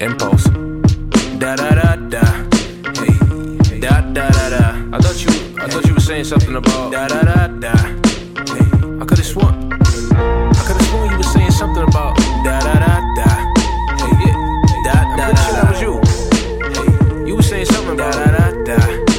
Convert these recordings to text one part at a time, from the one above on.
Impulse. Da da da da. Hey. Da da da da. I thought you I thought you were saying something about da da da da. Hey. I could have sworn. I could have sworn you were saying something about da da da da. Hey, yeah. Da da da. Sure that was you. Hey. You were saying something about da da da. Hey,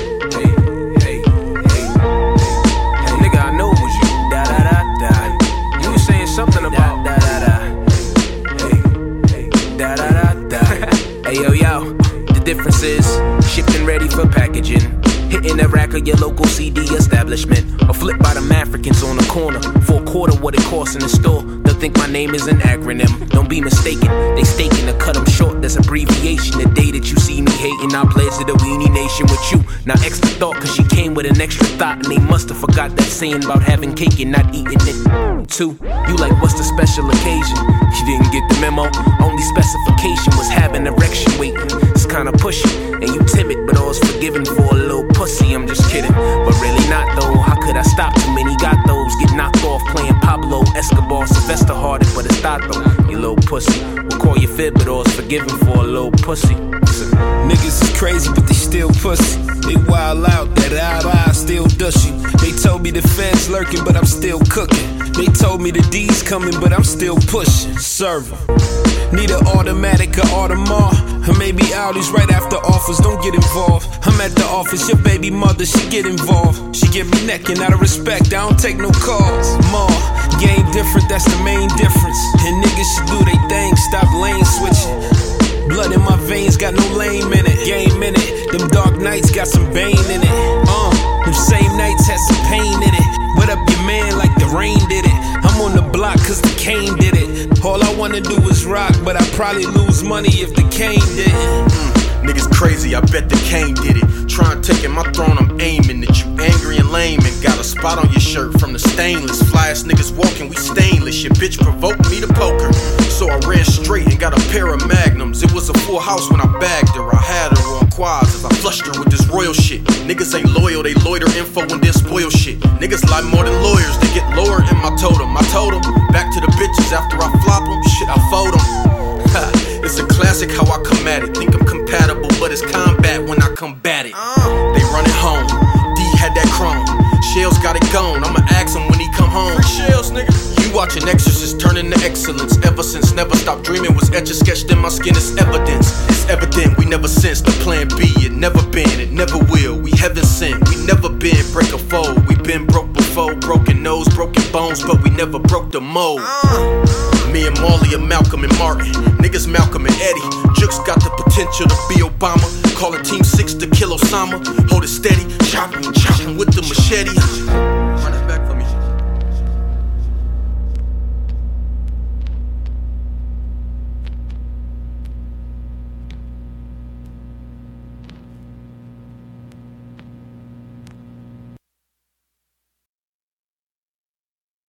the difference is shipped and ready for packaging. Hitting the rack of your local CD establishment, or flipped by them Africans on the corner for a quarter what it costs in the store. They'll think my name is an acronym. Don't be mistaken, they staking to cut them short. That's abbreviation. The day that you see me hating, I pledge to the weenie nation with you. Now extra thought, cause she came with an extra thought, and they must have forgot that saying about having cake and not eating it. Two, you like what's the special occasion? She didn't get the memo. Only specification was having erection waiting. It's kinda pushy, and you timid, but all's forgiven for a little pussy. I'm just kidding, but really not though. How could I stop too many got those? Get knocked off playing Pablo Escobar, Sylvester hearted, but it's thought though. Little pussy. We'll call you fib, but all's forgiven for a little pussy. Niggas is crazy, but they still pussy. They wild out, that eye eye still dushy. They told me the feds lurking, but I'm still cooking. They told me the D's coming, but I'm still pushing. Server. Need an automatic or Audemars. Or maybe Audi's right after offers, don't get involved. I'm at the office, your baby mother, she get involved. She give me neck and out of respect, I don't take no calls. More, game different, that's the main difference. And got no lame in it. Game in it. Them dark nights got some bane in it. Uh, them same nights had some pain in it. What up, your man, like the rain did it. I'm on the block cause the cane did it. All I wanna do is rock, but I probably lose money if the cane didn't. Niggas crazy, I bet the cane did it. Tryin' taking my throne, I'm aiming lame, and got a spot on your shirt from the stainless. Flyest niggas walking, we stainless. Your bitch provoked me to poker. So I ran straight and got a pair of magnums. It was a full house when I bagged her. I had her on quads as I flushed her with this royal shit. Niggas ain't loyal, they loiter info and then spoil shit. Niggas lie more than lawyers, they get lower in my totem. I told them, back to the bitches after I flop them. Shit, I fold them. it's a classic how I come at it. Think I'm compatible, but it's combat when I combat it. Uh. They run it home. Had that chrome. Shells got it gone. I'ma ask him when he come home. Shells, nigga. You watching Exorcist turn into excellence. Ever since never stopped dreaming was etched sketched in my skin. It's evidence. It's evident we never sensed the plan B. It never been, it never will. We heaven sent. We never been break a fold. We been broke before. Broken nose, broken bones, but we never broke the mold. Me and Marley and Malcolm and Martin. Niggas Malcolm and Eddie. Jukes got the potential to be Obama. Calling Team 6 to kill Osama. Hold it steady. Chopping, chopping with the machete.